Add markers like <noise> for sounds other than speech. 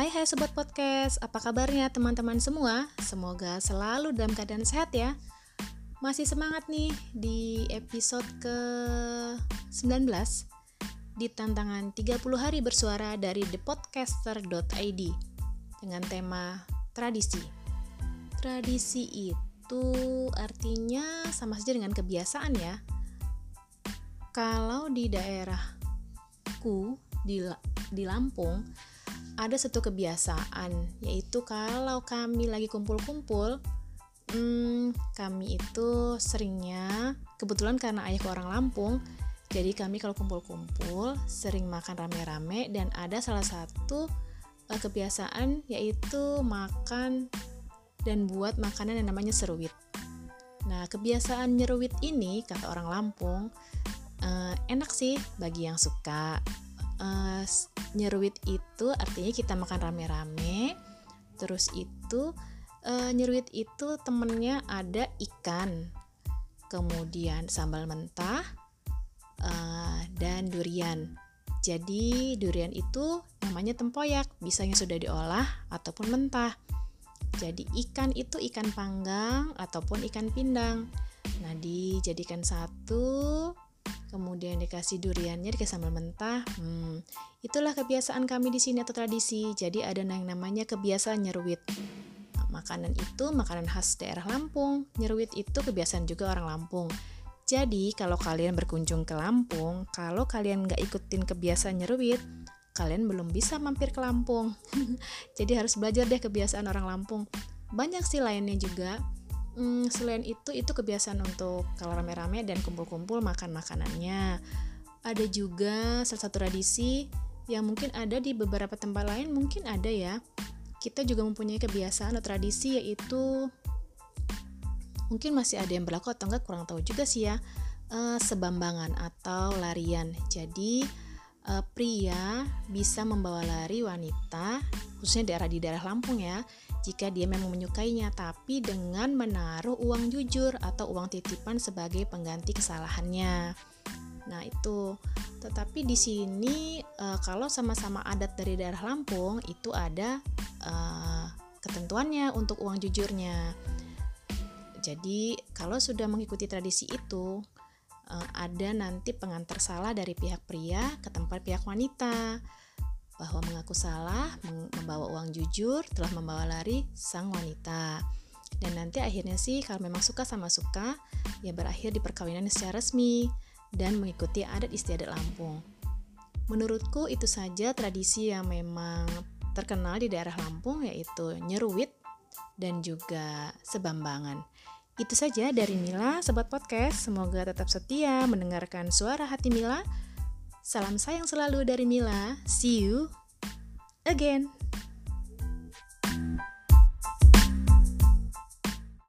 Hai hai sobat podcast, apa kabarnya teman-teman semua? Semoga selalu dalam keadaan sehat ya. Masih semangat nih di episode ke-19 di tantangan 30 hari bersuara dari thepodcaster.id dengan tema tradisi. Tradisi itu artinya sama saja dengan kebiasaan ya. Kalau di daerahku di di Lampung ada satu kebiasaan yaitu kalau kami lagi kumpul-kumpul hmm, kami itu seringnya kebetulan karena ayahku orang Lampung jadi kami kalau kumpul-kumpul sering makan rame-rame dan ada salah satu uh, kebiasaan yaitu makan dan buat makanan yang namanya seruit. Nah, kebiasaan nyeruit ini kata orang Lampung uh, enak sih bagi yang suka uh, nyeruit itu artinya kita makan rame-rame terus itu uh, nyeruit itu temennya ada ikan kemudian sambal mentah uh, dan durian. Jadi durian itu namanya tempoyak bisanya sudah diolah ataupun mentah. Jadi ikan itu ikan panggang ataupun ikan pindang. Nah dijadikan satu kemudian dikasih duriannya, dikasih sambal mentah. Hmm, itulah kebiasaan kami di sini atau tradisi. Jadi ada yang namanya kebiasaan nyeruit. Nah, makanan itu makanan khas daerah Lampung. Nyeruit itu kebiasaan juga orang Lampung. Jadi kalau kalian berkunjung ke Lampung, kalau kalian nggak ikutin kebiasaan nyeruit, kalian belum bisa mampir ke Lampung. <laughs> Jadi harus belajar deh kebiasaan orang Lampung. Banyak sih lainnya juga hmm, selain itu itu kebiasaan untuk kalau rame-rame dan kumpul-kumpul makan makanannya. Ada juga salah satu tradisi yang mungkin ada di beberapa tempat lain mungkin ada ya. Kita juga mempunyai kebiasaan atau tradisi yaitu mungkin masih ada yang berlaku atau enggak kurang tahu juga sih ya. Uh, sebambangan atau larian. Jadi uh, pria bisa membawa lari wanita khususnya daerah di daerah Lampung ya jika dia memang menyukainya, tapi dengan menaruh uang jujur atau uang titipan sebagai pengganti kesalahannya. Nah, itu. Tetapi di sini e, kalau sama-sama adat dari daerah Lampung itu ada e, ketentuannya untuk uang jujurnya. Jadi, kalau sudah mengikuti tradisi itu, e, ada nanti pengantar salah dari pihak pria ke tempat pihak wanita bahwa mengaku salah, membawa uang jujur, telah membawa lari sang wanita. Dan nanti akhirnya sih kalau memang suka sama suka, ya berakhir di perkawinan secara resmi dan mengikuti adat istiadat Lampung. Menurutku itu saja tradisi yang memang terkenal di daerah Lampung yaitu nyeruit dan juga sebambangan. Itu saja dari Mila, Sobat Podcast. Semoga tetap setia mendengarkan suara hati Mila Salam sayang selalu dari Mila. See you again.